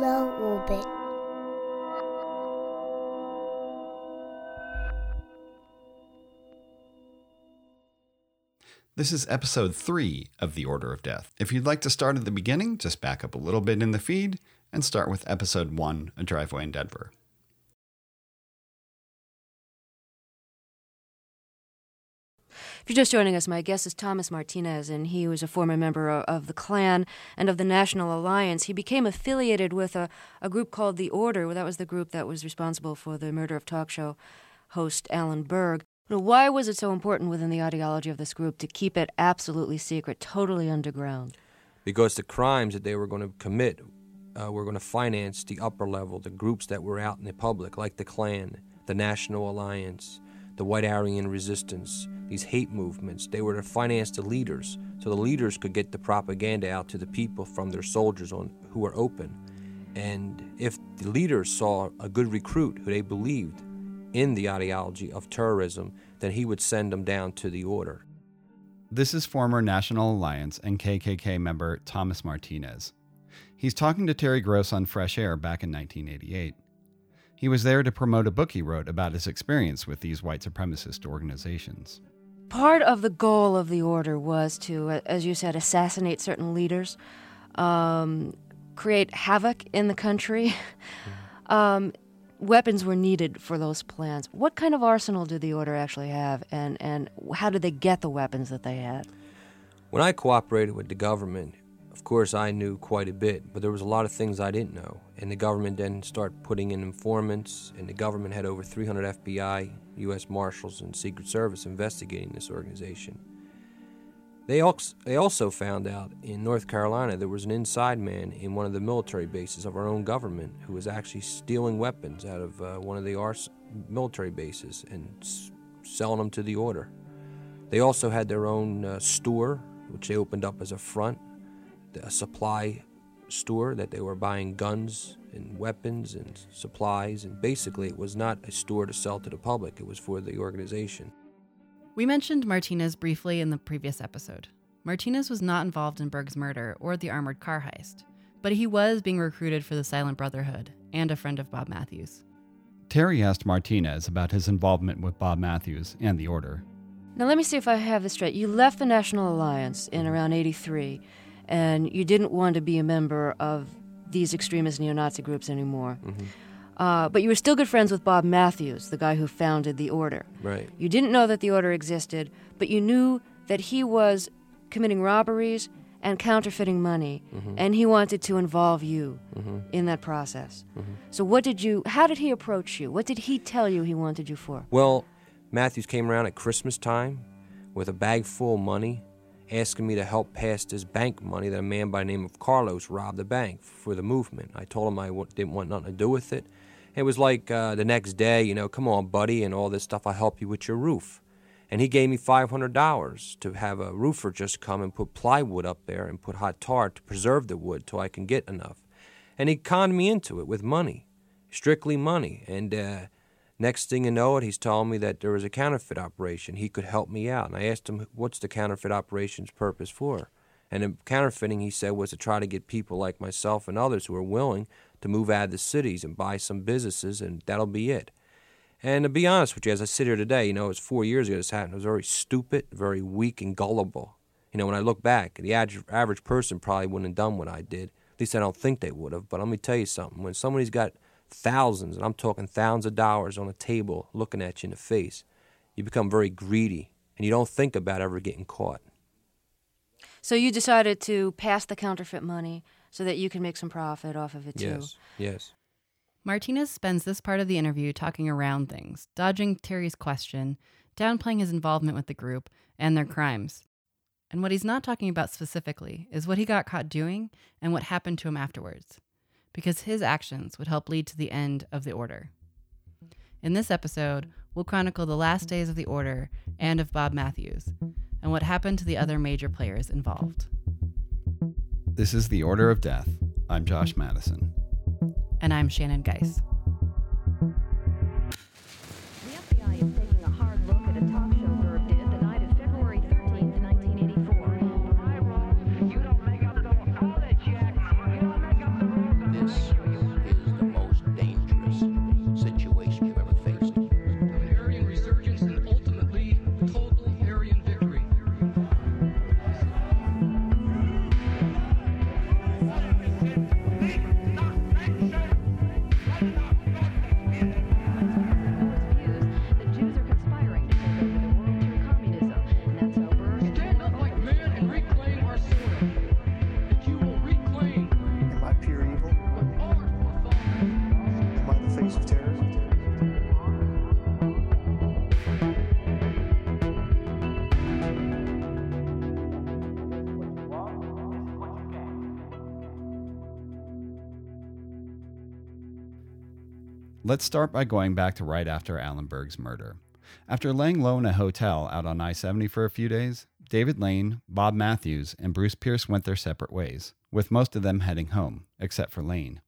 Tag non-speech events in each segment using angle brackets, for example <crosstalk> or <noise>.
low orbit. This is episode three of The Order of Death. If you'd like to start at the beginning, just back up a little bit in the feed and start with episode one A Driveway in Denver. If you're just joining us, my guest is Thomas Martinez, and he was a former member of the Klan and of the National Alliance. He became affiliated with a, a group called The Order. That was the group that was responsible for the murder of talk show host Alan Berg. Why was it so important within the ideology of this group to keep it absolutely secret, totally underground? Because the crimes that they were going to commit uh, were going to finance the upper level, the groups that were out in the public, like the Klan, the National Alliance, the White Aryan Resistance, these hate movements. They were to finance the leaders, so the leaders could get the propaganda out to the people from their soldiers on who were open. And if the leaders saw a good recruit who they believed in the ideology of terrorism, then he would send them down to the order. This is former National Alliance and KKK member Thomas Martinez. He's talking to Terry Gross on Fresh Air back in 1988. He was there to promote a book he wrote about his experience with these white supremacist organizations. Part of the goal of the order was to, as you said, assassinate certain leaders, um, create havoc in the country. <laughs> Um, weapons were needed for those plans. What kind of arsenal did the order actually have, and, and how did they get the weapons that they had? When I cooperated with the government, of course, I knew quite a bit, but there was a lot of things I didn't know. And the government then started putting in informants, and the government had over 300 FBI, U.S. Marshals, and Secret Service investigating this organization. They also, found out in North Carolina there was an inside man in one of the military bases of our own government who was actually stealing weapons out of uh, one of the ars- military bases and s- selling them to the order. They also had their own uh, store, which they opened up as a front, a supply store that they were buying guns and weapons and supplies. And basically, it was not a store to sell to the public, it was for the organization. We mentioned Martinez briefly in the previous episode. Martinez was not involved in Berg's murder or the armored car heist, but he was being recruited for the Silent Brotherhood and a friend of Bob Mathews. Terry asked Martinez about his involvement with Bob Mathews and the Order. Now, let me see if I have this straight. You left the National Alliance in around 83, and you didn't want to be a member of these extremist neo Nazi groups anymore. Mm-hmm. Uh, but you were still good friends with Bob Mathews, the guy who founded the Order. Right. You didn't know that the Order existed, but you knew that he was committing robberies and counterfeiting money, Mm-hmm. and he wanted to involve you in that process. Mm-hmm. So, what did you? How did he approach you? What did he tell you he wanted you for? Well, Mathews came around at Christmas time with a bag full of money, asking me to help pass this bank money that a man by the name of Carlos robbed the bank for the movement. I told him I w- didn't want nothing to do with it. It was like uh, the next day, you know, come on, buddy, and all this stuff. I'll help you with your roof. And he gave me $500 to have a roofer just come and put plywood up there and put hot tar to preserve the wood till I can get enough. And he conned me into it with money, strictly money. And uh, next thing you know it, he's telling me that there was a counterfeit operation. He could help me out. And I asked him, what's the counterfeit operation's purpose for? And the counterfeiting, he said, was to try to get people like myself and others who are willing to move out of the cities and buy some businesses, and that'll be it. And to be honest with you, as I sit here today, you know, it was four years ago this happened. It was very stupid, very weak, and gullible. You know, when I look back, the average person probably wouldn't have done what I did. At least I don't think they would have. But let me tell you something. When somebody's got thousands, and I'm talking thousands of dollars on a table looking at you in the face, you become very greedy, and you don't think about ever getting caught. So you decided to pass the counterfeit money so that you can make some profit off of it too. Yes, yes. Martinez spends this part of the interview talking around things, dodging Terry's question, downplaying his involvement with the group and their crimes. And what he's not talking about specifically is what he got caught doing and what happened to him afterwards, because his actions would help lead to the end of the order. In this episode, we'll chronicle the last days of the order and of Bob Mathews, and what happened to the other major players involved. This is The Order of Death. I'm Josh Madison. And I'm Shannon Geis. Let's start by going back to right after Alan Berg's murder. After laying low in a hotel out on I 70 for a few days, David Lane, Bob Mathews, and Bruce Pierce went their separate ways, with most of them heading home, except for Lane.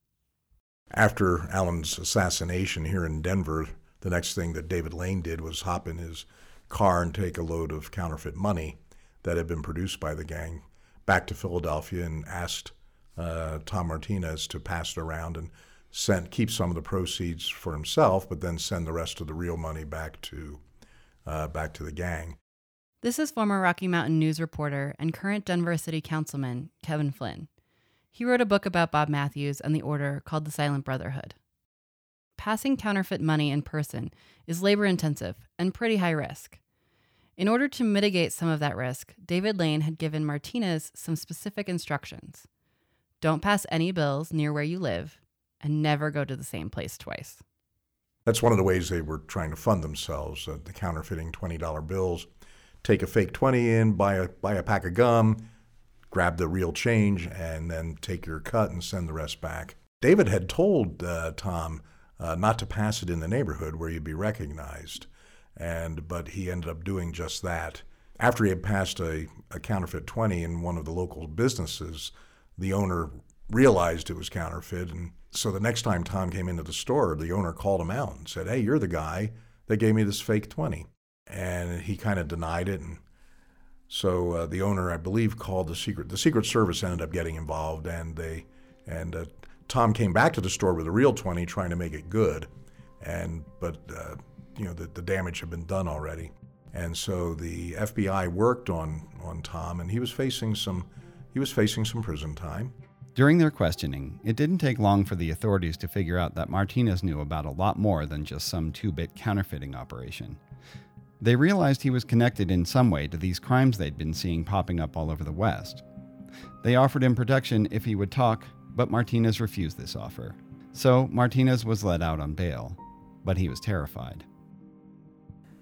After Allen's assassination here in Denver, the next thing that David Lane did was hop in his car and take a load of counterfeit money that had been produced by the gang back to Philadelphia and asked uh, Tom Martinez to pass it around and send, keep some of the proceeds for himself, but then send the rest of the real money back to uh, back to the gang. This is former Rocky Mountain News reporter and current Denver City Councilman Kevin Flynn. He wrote a book about Bob Mathews and the order called The Silent Brotherhood. Passing counterfeit money in person is labor intensive and pretty high risk. In order to mitigate some of that risk, David Lane had given Martinez some specific instructions. Don't pass any bills near where you live, and never go to the same place twice. That's one of the ways they were trying to fund themselves, uh, the counterfeiting $20 bills. Take a fake 20 in, buy a, buy a pack of gum, grab the real change, and then take your cut and send the rest back. David had told uh, Tom uh, not to pass it in the neighborhood where you'd be recognized, and but he ended up doing just that. After he had passed a, a counterfeit 20 in one of the local businesses, the owner realized it was counterfeit, and so the next time Tom came into the store, the owner called him out and said, "Hey, you're the guy that gave me this fake 20." And he kind of denied it, and so uh, the owner, I believe, called the secret. The Secret Service ended up getting involved, and they and uh, Tom came back to the store with a real 20, trying to make it good, and but uh, you know the, the damage had been done already, and so the FBI worked on on Tom, and he was facing some he was facing some prison time. During their questioning, it didn't take long for the authorities to figure out that Martinez knew about a lot more than just some two bit counterfeiting operation. They realized he was connected in some way to these crimes they'd been seeing popping up all over the West. They offered him protection if he would talk, but Martinez refused this offer. So Martinez was let out on bail, but he was terrified.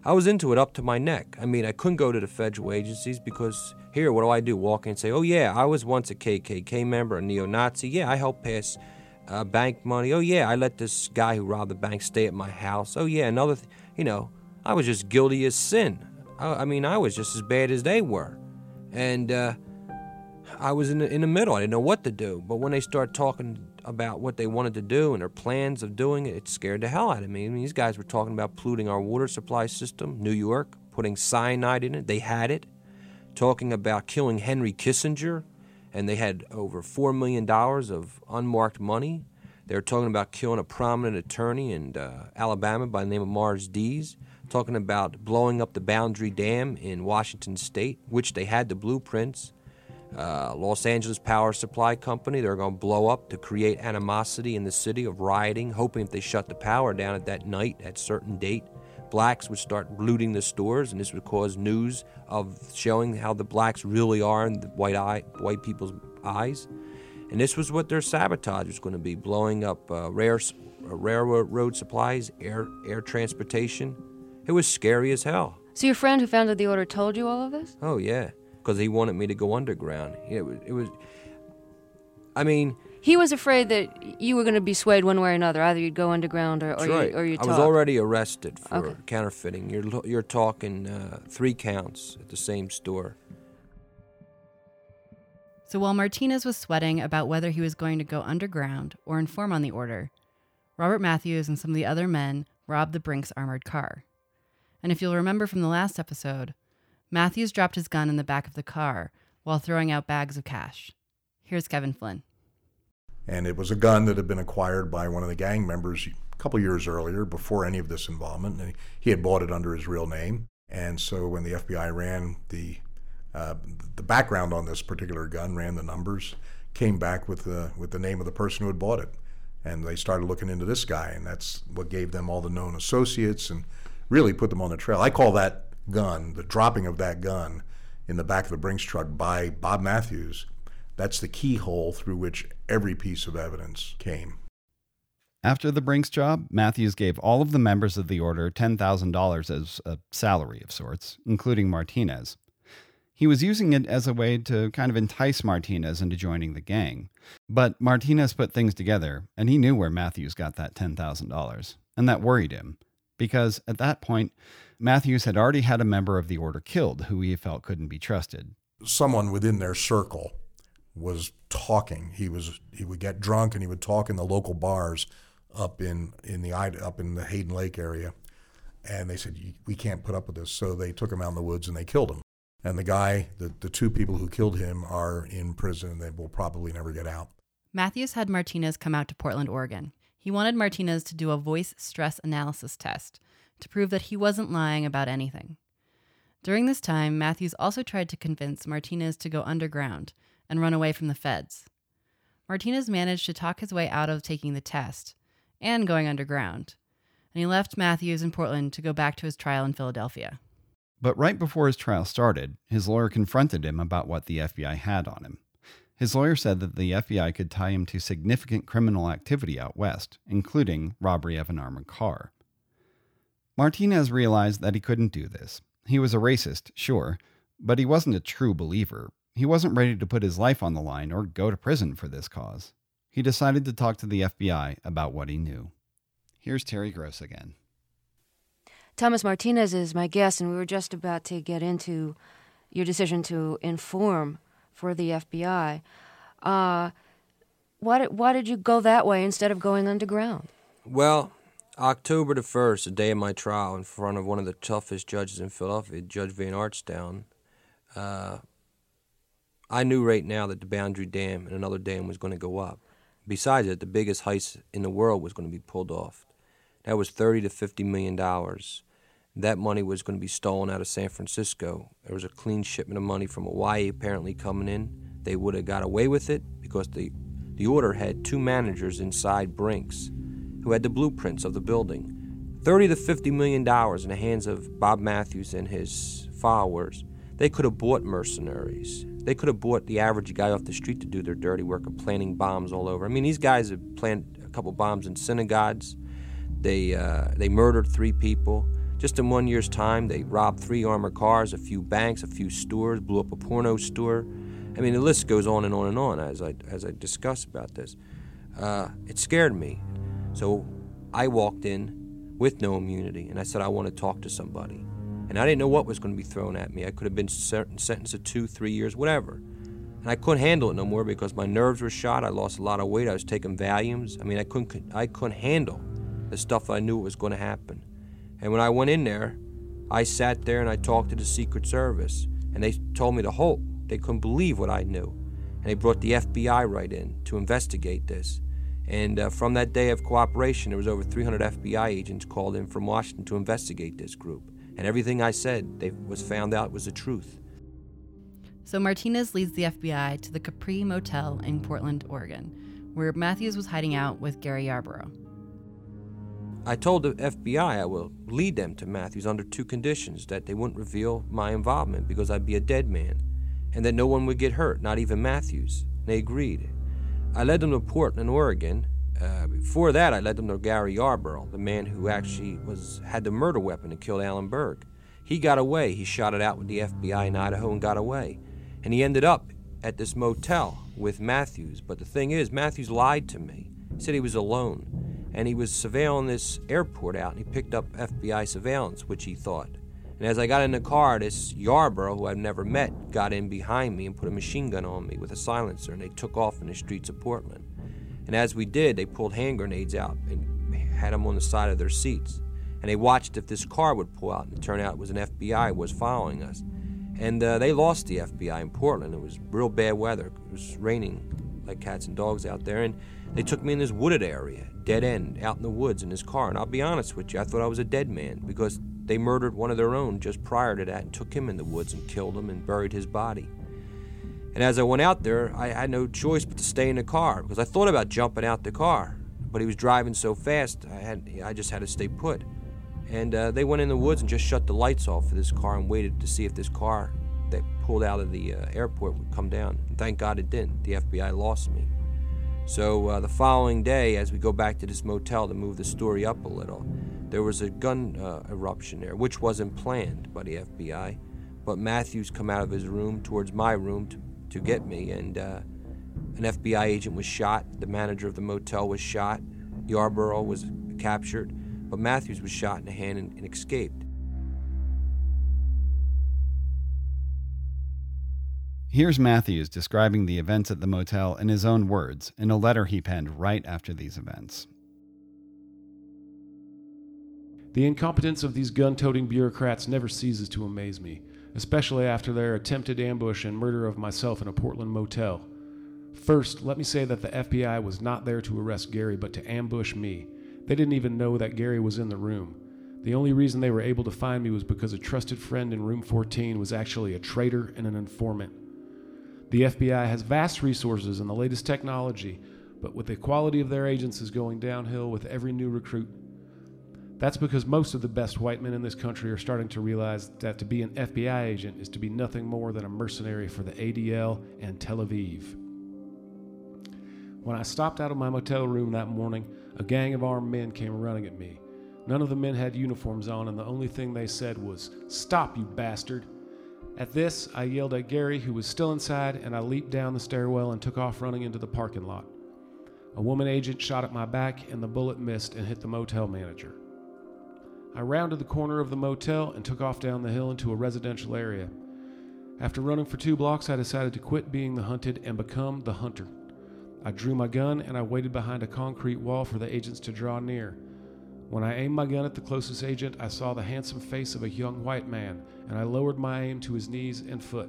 I was into it up to my neck. I mean, I couldn't go to the federal agencies because here, what do I do? Walk in and say, oh, yeah, I was once a KKK member, a neo Nazi. Yeah, I helped pass uh, bank money. Oh, yeah, I let this guy who robbed the bank stay at my house. Oh, yeah, another, th- you know, I was just guilty as sin. I, I mean, I was just as bad as they were. And uh, I was in the, in the middle. I didn't know what to do. But when they start talking about what they wanted to do and their plans of doing it, it scared the hell out of me. I mean, these guys were talking about polluting our water supply system, New York, putting cyanide in it. They had it. Talking about killing Henry Kissinger, and they had over $4 million of unmarked money. They were talking about killing a prominent attorney in uh, Alabama by the name of Morris Dees. Talking about blowing up the Boundary Dam in Washington State, which they had the blueprints uh, Los Angeles Power Supply Company. They're going to blow up to create animosity in the city of rioting, hoping if they shut the power down at that night, at certain date, blacks would start looting the stores, and this would cause news of showing how the blacks really are in the white eye, white people's eyes. And this was what their sabotage was going to be: blowing up uh, rare, uh, railroad supplies, air air transportation. It was scary as hell. So your friend who founded the order told you all of this? Oh yeah, because he wanted me to go underground. It was, it was. I mean, He was afraid that you were going to be swayed one way or another. Either you'd go underground or, or that's you right. or you I was already arrested for Okay. counterfeiting. You're you're talking uh, three counts at the same store. So while Martinez was sweating about whether he was going to go underground or inform on the order, Robert Mathews and some of the other men robbed the Brinks armored car. And if you'll remember from the last episode, Mathews dropped his gun in the back of the car while throwing out bags of cash. Here's Kevin Flynn. And it was a gun that had been acquired by one of the gang members a couple years earlier, before any of this involvement. And he had bought it under his real name. And so when the FBI ran the uh, the background on this particular gun, ran the numbers, came back with the with the name of the person who had bought it, and they started looking into this guy, and that's what gave them all the known associates and really put them on the trail. I call that gun, the dropping of that gun in the back of the Brinks truck by Bob Mathews. That's the keyhole through which every piece of evidence came. After the Brinks job, Mathews gave all of the members of the order $10,000 as a salary of sorts, including Martinez. He was using it as a way to kind of entice Martinez into joining the gang. But Martinez put things together, and he knew where Mathews got that $10,000. and that worried him because at that point, Mathews had already had a member of the order killed who he felt couldn't be trusted. Someone within their circle was talking. He was he would get drunk and he would talk in the local bars up in in the up in the Hayden Lake area, and they said we can't put up with this. So they took him out in the woods and they killed him. And the guy, the, the two people who killed him, are in prison. And they will probably never get out. Mathews had Martinez come out to Portland, Oregon. He wanted Martinez to do a voice stress analysis test to prove that he wasn't lying about anything. During this time, Mathews also tried to convince Martinez to go underground and run away from the feds. Martinez managed to talk his way out of taking the test and going underground, and he left Mathews in Portland to go back to his trial in Philadelphia. But right before his trial started, his lawyer confronted him about what the FBI had on him. His lawyer said that the FBI could tie him to significant criminal activity out west, including robbery of an armored car. Martinez realized that he couldn't do this. He was a racist, sure, but he wasn't a true believer. He wasn't ready to put his life on the line or go to prison for this cause. He decided to talk to the FBI about what he knew. Here's Terry Gross again. Thomas Martinez is my guest, and we were just about to get into your decision to inform for the FBI. Uh, why, did, why did you go that way instead of going underground? Well, October the 1st, the day of my trial, in front of one of the toughest judges in Philadelphia, Judge Van Artstown, uh, I knew right now that the Boundary Dam and another dam was going to go up. Besides that, the biggest heist in the world was going to be pulled off. That was 30 to 50 million dollars. That money was going to be stolen out of San Francisco. There was a clean shipment of money from Hawaii apparently coming in. They would have got away with it because the, the order had two managers inside Brinks who had the blueprints of the building. 30 to 50 million dollars in the hands of Bob Mathews and his followers. They could have bought mercenaries. They could have bought the average guy off the street to do their dirty work of planting bombs all over. I mean, these guys have planted a couple bombs in synagogues. They uh, they murdered three people. Just in one year's time, they robbed three armored cars, a few banks, a few stores, blew up a porno store. I mean, the list goes on and on and on as I as I discuss about this. Uh, it scared me, so I walked in with no immunity, and I said I want to talk to somebody. And I didn't know what was going to be thrown at me. I could have been sentenced to two, three years, whatever. And I couldn't handle it no more because my nerves were shot. I lost a lot of weight. I was taking Valiums. I mean, I couldn't, I couldn't handle the stuff I knew was going to happen. And when I went in there, I sat there and I talked to the Secret Service, and they told me to hold. They couldn't believe what I knew. And they brought the FBI right in to investigate this. And uh, from that day of cooperation, there was over 300 FBI agents called in from Washington to investigate this group. And everything I said they was found out was the truth. So Martinez leads the FBI to the Capri Motel in Portland, Oregon, where Mathews was hiding out with Gary Yarborough. I told the FBI I will lead them to Mathews under two conditions that they wouldn't reveal my involvement because I'd be a dead man, and that no one would get hurt, not even Mathews. They agreed. I led them to Portland, Oregon. Uh, before that, I led them to Gary Yarborough, the man who actually was had the murder weapon that killed Alan Berg. He got away. He shot it out with the FBI in Idaho and got away. And he ended up at this motel with Mathews. But the thing is, Mathews lied to me. He said he was alone and he was surveilling this airport out, and he picked up FBI surveillance, which he thought. And as I got in the car, this Yarborough, who I'd never met, got in behind me and put a machine gun on me with a silencer, and they took off in the streets of Portland. And as we did, they pulled hand grenades out and had them on the side of their seats. And they watched if this car would pull out, and it turned out it was an FBI was following us. And uh, they lost the FBI in Portland. It was real bad weather. It was raining like cats and dogs out there, and they took me in this wooded area dead end out in the woods in his car. And I'll be honest with you, I thought I was a dead man because they murdered one of their own just prior to that and took him in the woods and killed him and buried his body. And as I went out there, I had no choice but to stay in the car because I thought about jumping out the car, but he was driving so fast, I had I just had to stay put. And uh, they went in the woods and just shut the lights off for this car and waited to see if this car that pulled out of the uh, airport would come down. And thank God it didn't. The FBI lost me. So uh, the following day, as we go back to this motel to move the story up a little, there was a gun uh, eruption there, which wasn't planned by the FBI. But Mathews come out of his room towards my room to, to get me, and uh, an FBI agent was shot. The manager of the motel was shot. Yarborough was captured. but Mathews was shot in the hand and, and escaped. Here's Mathews describing the events at the motel in his own words in a letter he penned right after these events. The incompetence of these gun toting bureaucrats never ceases to amaze me, especially after their attempted ambush and murder of myself in a Portland motel. First, let me say that the FBI was not there to arrest Gary, but to ambush me. They didn't even know that Gary was in the room. The only reason they were able to find me was because a trusted friend in room 14 was actually a traitor and an informant. The FBI has vast resources and the latest technology, but with the quality of their agents is going downhill with every new recruit. That's because most of the best white men in this country are starting to realize that to be an FBI agent is to be nothing more than a mercenary for the ADL and Tel Aviv. When I stopped out of my motel room that morning, a gang of armed men came running at me. None of the men had uniforms on, and the only thing they said was, Stop, you bastard! At this, I yelled at Gary, who was still inside, and I leaped down the stairwell and took off running into the parking lot. A woman agent shot at my back, and the bullet missed and hit the motel manager. I rounded the corner of the motel and took off down the hill into a residential area. After running for two blocks, I decided to quit being the hunted and become the hunter. I drew my gun and I waited behind a concrete wall for the agents to draw near. When I aimed my gun at the closest agent, I saw the handsome face of a young white man, and I lowered my aim to his knees and foot.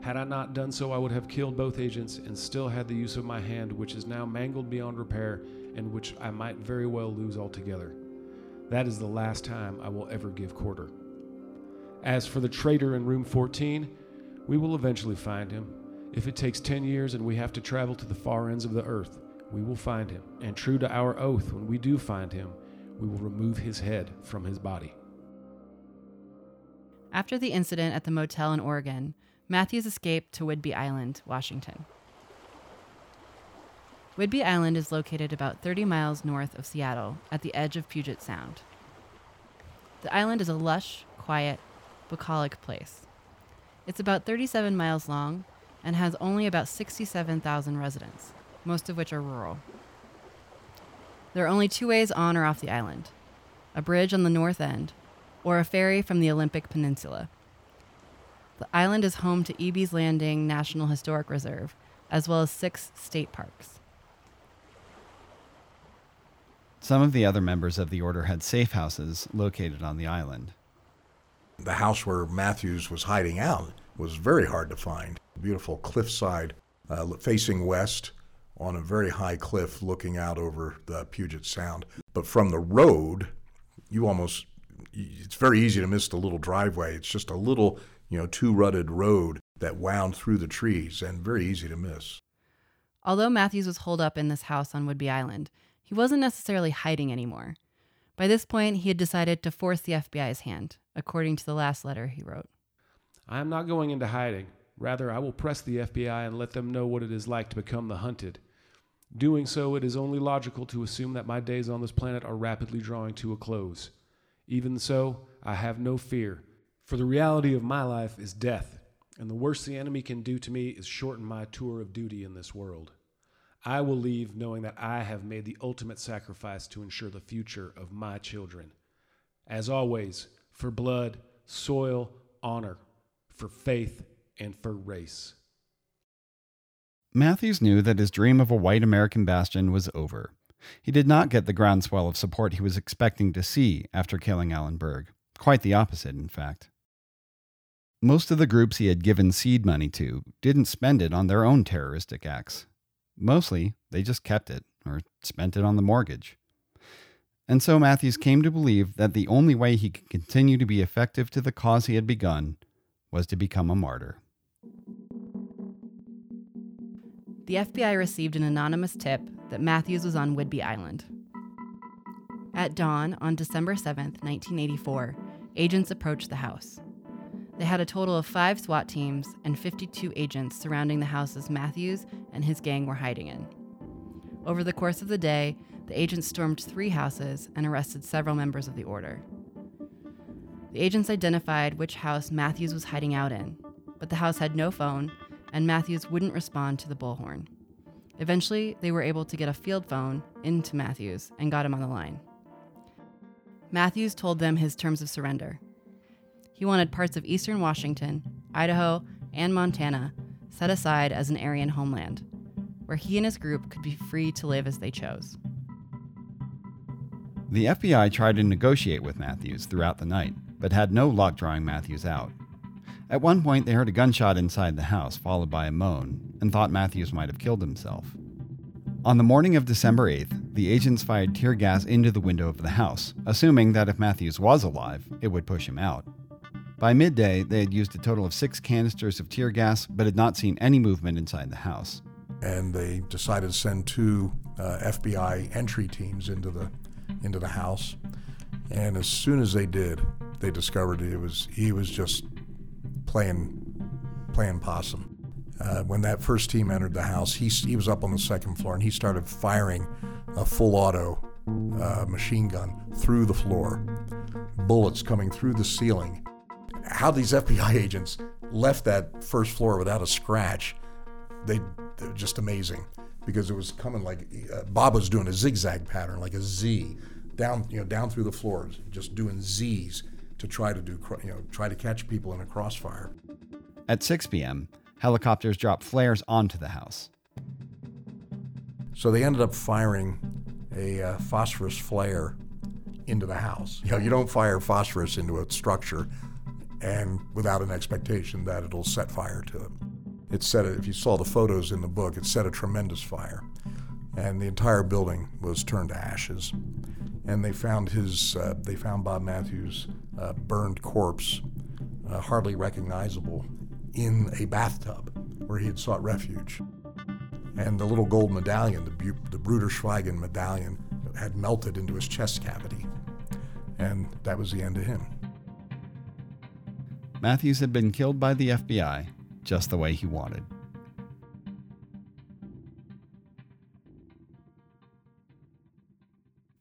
Had I not done so, I would have killed both agents and still had the use of my hand, which is now mangled beyond repair and which I might very well lose altogether. That is the last time I will ever give quarter. As for the traitor in room 14, we will eventually find him. If it takes 10 years and we have to travel to the far ends of the earth, we will find him. And true to our oath, when we do find him, we will remove his head from his body. After the incident at the motel in Oregon, Mathews escaped to Whidbey Island, Washington. Whidbey Island is located about 30 miles north of Seattle at the edge of Puget Sound. The island is a lush, quiet, bucolic place. It's about 37 miles long and has only about 67,000 residents, most of which are rural. There are only two ways on or off the island a bridge on the north end, or a ferry from the Olympic Peninsula. The island is home to Ebey's Landing National Historic Reserve, as well as six state parks. Some of the other members of the order had safe houses located on the island. The house where Mathews was hiding out was very hard to find. Beautiful cliffside uh, facing west on a very high cliff looking out over the Puget Sound. But from the road, you almost, it's very easy to miss the little driveway. It's just a little, you know, two rutted road that wound through the trees and very easy to miss. Although Mathews was holed up in this house on Whidbey Island, he wasn't necessarily hiding anymore. By this point, he had decided to force the FBI's hand, according to the last letter he wrote. I am not going into hiding. Rather, I will press the FBI and let them know what it is like to become the hunted. Doing so, it is only logical to assume that my days on this planet are rapidly drawing to a close. Even so, I have no fear, for the reality of my life is death, and the worst the enemy can do to me is shorten my tour of duty in this world. I will leave knowing that I have made the ultimate sacrifice to ensure the future of my children. As always, for blood, soil, honor, for faith, and for race. Mathews knew that his dream of a white American bastion was over. He did not get the groundswell of support he was expecting to see after killing Alan Berg. Quite the opposite, in fact. Most of the groups he had given seed money to didn't spend it on their own terroristic acts. Mostly, they just kept it or spent it on the mortgage. And so Mathews came to believe that the only way he could continue to be effective to the cause he had begun was to become a martyr. The FBI received an anonymous tip that Mathews was on Whidbey Island. At dawn on December 7, 1984, agents approached the house. They had a total of five SWAT teams and 52 agents surrounding the houses Mathews and his gang were hiding in. Over the course of the day, the agents stormed three houses and arrested several members of the order. The agents identified which house Mathews was hiding out in, but the house had no phone, and Mathews wouldn't respond to the bullhorn. Eventually, they were able to get a field phone into Mathews and got him on the line. Mathews told them his terms of surrender. He wanted parts of eastern Washington, Idaho, and Montana set aside as an Aryan homeland, where he and his group could be free to live as they chose. The FBI tried to negotiate with Mathews throughout the night, but had no luck drawing Mathews out. At one point, they heard a gunshot inside the house, followed by a moan, and thought Mathews might have killed himself. On the morning of December 8th, the agents fired tear gas into the window of the house, assuming that if Mathews was alive, it would push him out. By midday, they had used a total of six canisters of tear gas, but had not seen any movement inside the house. and they decided to send two uh, FBI entry teams into the into the house. And as soon as they did, they discovered it was he was just playing playing possum. Uh, when that first team entered the house, he he was up on the second floor and he started firing a full auto uh, machine gun through the floor, bullets coming through the ceiling. How these FBI <laughs> agents left that first floor without a scratch they they're just amazing because it was coming like uh, Bob was doing a zigzag pattern, like a Z, down you know down through the floors, just doing Z's to try to do you know try to catch people in a crossfire. At 6 p.m., helicopters dropped flares onto the house. So they ended up firing a uh, phosphorus flare into the house. You know, you don't fire phosphorus into a structure and without an expectation that it'll set fire to it. It set, a, if you saw the photos in the book, it set a tremendous fire. And the entire building was turned to ashes. And they found his, uh, they found Bob Mathews' uh, burned corpse, uh, hardly recognizable, in a bathtub where he had sought refuge and the little gold medallion, the, Bu- the Bruder Schweigen medallion, had melted into his chest cavity. And that was the end of him. Mathews had been killed by the FBI just the way he wanted.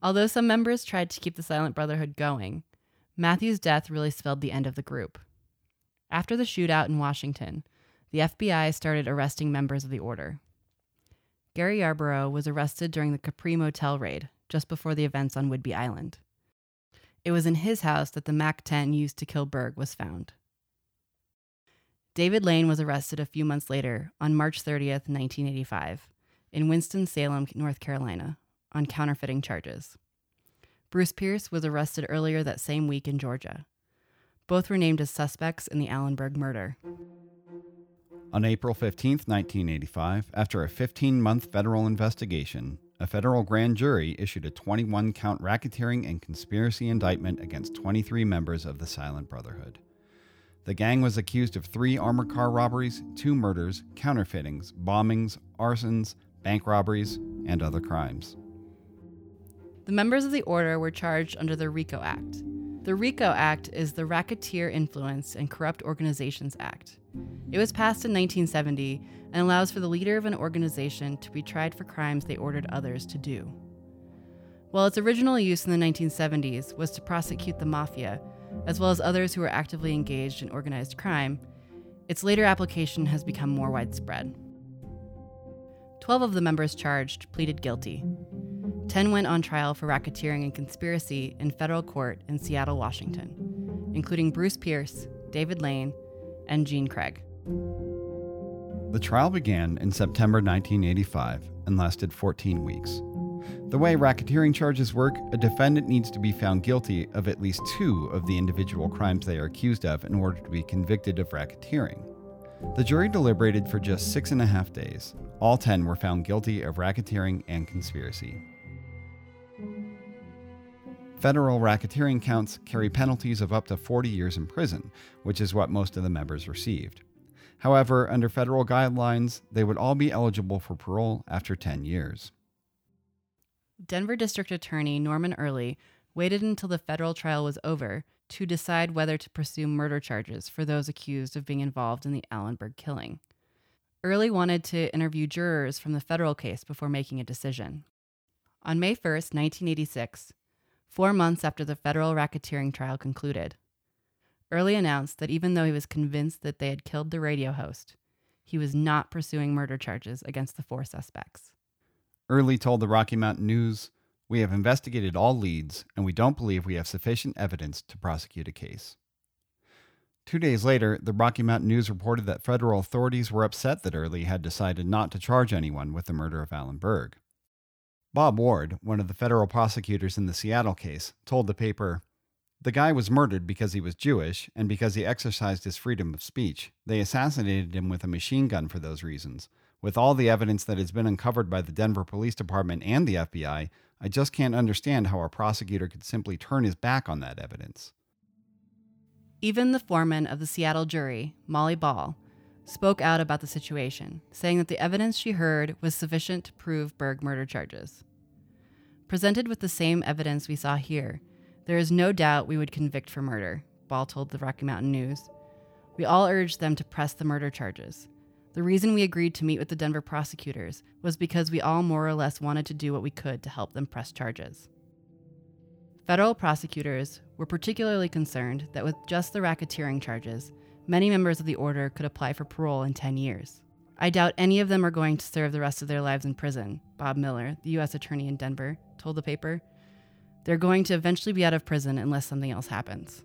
Although some members tried to keep the Silent Brotherhood going, Mathews' death really spelled the end of the group. After the shootout in Washington, the FBI started arresting members of the order. Gary Yarborough was arrested during the Capri Motel raid just before the events on Whidbey Island. It was in his house that the MAC 10 used to kill Berg was found. David Lane was arrested a few months later on March 30th, 1985, in Winston-Salem, North Carolina, on counterfeiting charges. Bruce Pierce was arrested earlier that same week in Georgia. Both were named as suspects in the Alan Berg murder. On April 15, 1985, after a 15 month federal investigation, a federal grand jury issued a 21 count racketeering and conspiracy indictment against 23 members of the Silent Brotherhood. The gang was accused of three armored car robberies, two murders, counterfeitings, bombings, arsons, bank robberies, and other crimes. The members of the order were charged under the RICO Act. The RICO Act is the Racketeer Influence and Corrupt Organizations Act. It was passed in 1970 and allows for the leader of an organization to be tried for crimes they ordered others to do. While its original use in the 1970s was to prosecute the mafia, as well as others who were actively engaged in organized crime, its later application has become more widespread. Twelve of the members charged pleaded guilty. Ten went on trial for racketeering and conspiracy in federal court in Seattle, Washington, including Bruce Pierce, David Lane, and Jean Craig. The trial began in September 1985 and lasted 14 weeks. The way racketeering charges work, a defendant needs to be found guilty of at least two of the individual crimes they are accused of in order to be convicted of racketeering. The jury deliberated for just six and a half days. All 10 were found guilty of racketeering and conspiracy. Federal racketeering counts carry penalties of up to 40 years in prison, which is what most of the members received. However, under federal guidelines, they would all be eligible for parole after 10 years. Denver District Attorney Norman Early waited until the federal trial was over to decide whether to pursue murder charges for those accused of being involved in the Alan Berg killing. Early wanted to interview jurors from the federal case before making a decision. On May 1st, 1986, four months after the federal racketeering trial concluded, Early announced that even though he was convinced that they had killed the radio host, he was not pursuing murder charges against the four suspects. Early told the Rocky Mountain News, We have investigated all leads, and we don't believe we have sufficient evidence to prosecute a case. Two days later, the Rocky Mountain News reported that federal authorities were upset that Early had decided not to charge anyone with the murder of Alan Berg. Bob Ward, one of the federal prosecutors in the Seattle case, told the paper The guy was murdered because he was Jewish and because he exercised his freedom of speech. They assassinated him with a machine gun for those reasons. With all the evidence that has been uncovered by the Denver Police Department and the FBI, I just can't understand how a prosecutor could simply turn his back on that evidence. Even the foreman of the Seattle jury, Molly Ball, spoke out about the situation, saying that the evidence she heard was sufficient to prove Berg murder charges. Presented with the same evidence we saw here, there is no doubt we would convict for murder, Ball told the Rocky Mountain News. We all urged them to press the murder charges. The reason we agreed to meet with the Denver prosecutors was because we all more or less wanted to do what we could to help them press charges. Federal prosecutors were particularly concerned that with just the racketeering charges, many members of the order could apply for parole in 10 years. I doubt any of them are going to serve the rest of their lives in prison, Bob Miller, the U.S. Attorney in Denver, told the paper. They're going to eventually be out of prison unless something else happens.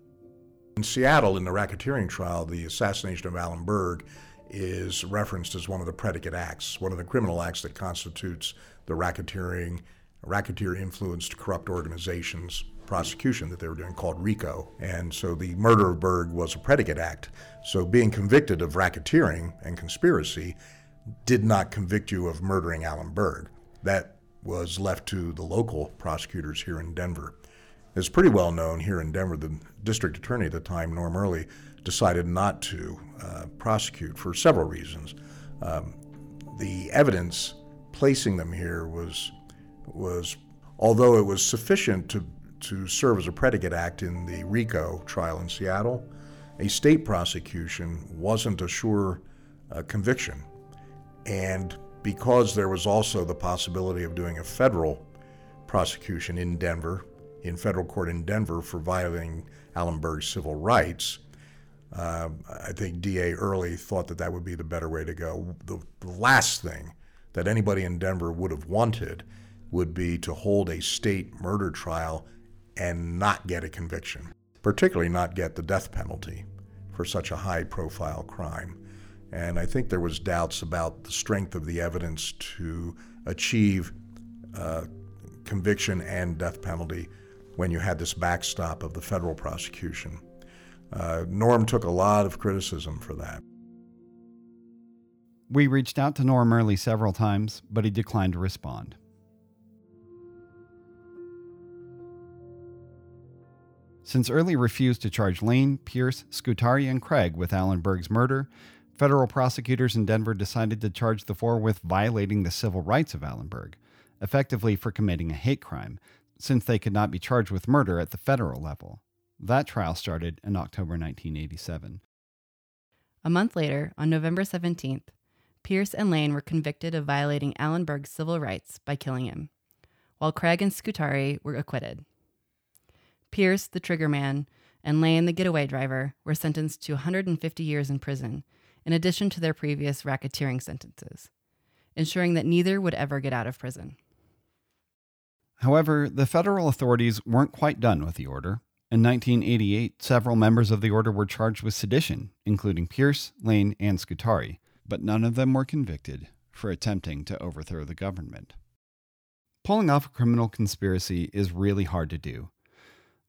In Seattle, in the racketeering trial, the assassination of Alan Berg is referenced as one of the predicate acts, one of the criminal acts that constitutes the racketeering, racketeer influenced corrupt organizations prosecution that they were doing called RICO. And so the murder of Berg was a predicate act. So being convicted of racketeering and conspiracy did not convict you of murdering Alan Berg. That was left to the local prosecutors here in Denver. It's pretty well known here in Denver, the district attorney at the time, Norm Early, decided not to uh, prosecute for several reasons. Um, the evidence placing them here was was although it was sufficient to to serve as a predicate act in the RICO trial in Seattle, a state prosecution wasn't a sure uh, conviction. And because there was also the possibility of doing a federal prosecution in Denver, in federal court in Denver for violating Alan Berg's civil rights, uh, I think DA Early thought that that would be the better way to go. The, the last thing that anybody in Denver would have wanted would be to hold a state murder trial and not get a conviction, particularly not get the death penalty for such a high profile crime. And I think there was doubts about the strength of the evidence to achieve uh, conviction and death penalty when you had this backstop of the federal prosecution. Uh, Norm took a lot of criticism for that. We reached out to Norm Early several times, but he declined to respond. Since Early refused to charge Lane, Pierce, Scutari, and Craig with Alan Berg's murder, federal prosecutors in Denver decided to charge the four with violating the civil rights of Alan Berg, effectively for committing a hate crime, since they could not be charged with murder at the federal level. That trial started in October 1987. A month later, on November 17th, Pierce and Lane were convicted of violating Alan Berg's civil rights by killing him, while Craig and Scutari were acquitted. Pierce, the triggerman, and Lane, the getaway driver, were sentenced to 150 years in prison, in addition to their previous racketeering sentences, ensuring that neither would ever get out of prison. However, the federal authorities weren't quite done with the order. In 1988, several members of the order were charged with sedition, including Pierce, Lane, and Scutari, but none of them were convicted for attempting to overthrow the government. Pulling off a criminal conspiracy is really hard to do,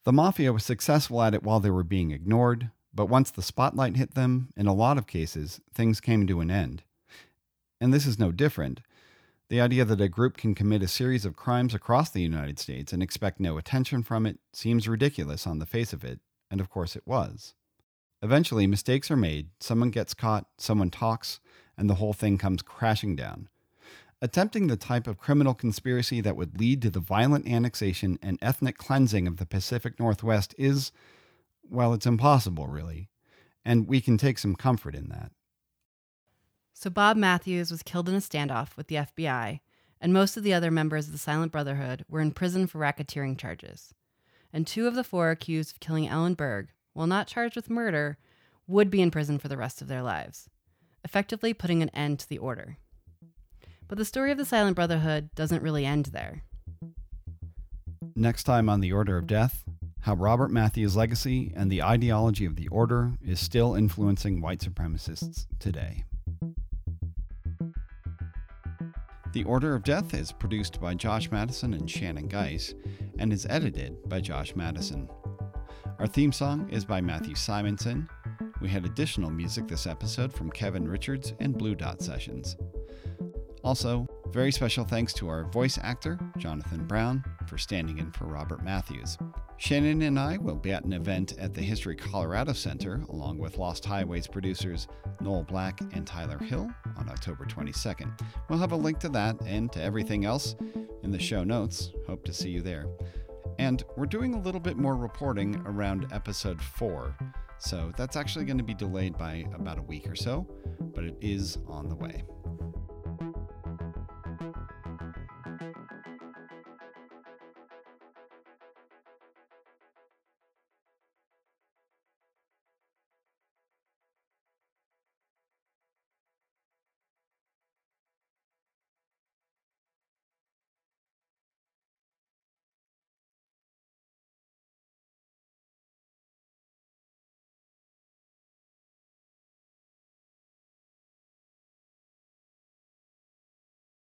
the mafia was successful at it while they were being ignored, but once the spotlight hit them, in a lot of cases, things came to an end. And this is no different. The idea that a group can commit a series of crimes across the United States and expect no attention from it seems ridiculous on the face of it, and of course it was. Eventually, mistakes are made, someone gets caught, someone talks, and the whole thing comes crashing down. Attempting the type of criminal conspiracy that would lead to the violent annexation and ethnic cleansing of the Pacific Northwest is, well, it's impossible, really. And we can take some comfort in that. So, Bob Mathews was killed in a standoff with the FBI, and most of the other members of the Silent Brotherhood were in prison for racketeering charges. And two of the four accused of killing Alan Berg, while not charged with murder, would be in prison for the rest of their lives, effectively putting an end to the order. But the story of the Silent Brotherhood doesn't really end there. Next time on The Order of Death, how Robert Mathews' legacy and the ideology of the Order is still influencing white supremacists today. The Order of Death is produced by Josh Madison and Shannon Geis and is edited by Josh Madison. Our theme song is by Matthew Simonson. We had additional music this episode from Kevin Richards and Blue Dot Sessions. Also, very special thanks to our voice actor, Jonathan Brown, for standing in for Robert Mathews. Shannon and I will be at an event at the History Colorado Center along with Lost Highways producers Noel Black and Tyler Hill on October 22nd. We'll have a link to that and to everything else in the show notes. Hope to see you there. And we're doing a little bit more reporting around episode 4, so that's actually going to be delayed by about a week or so, but it is on the way.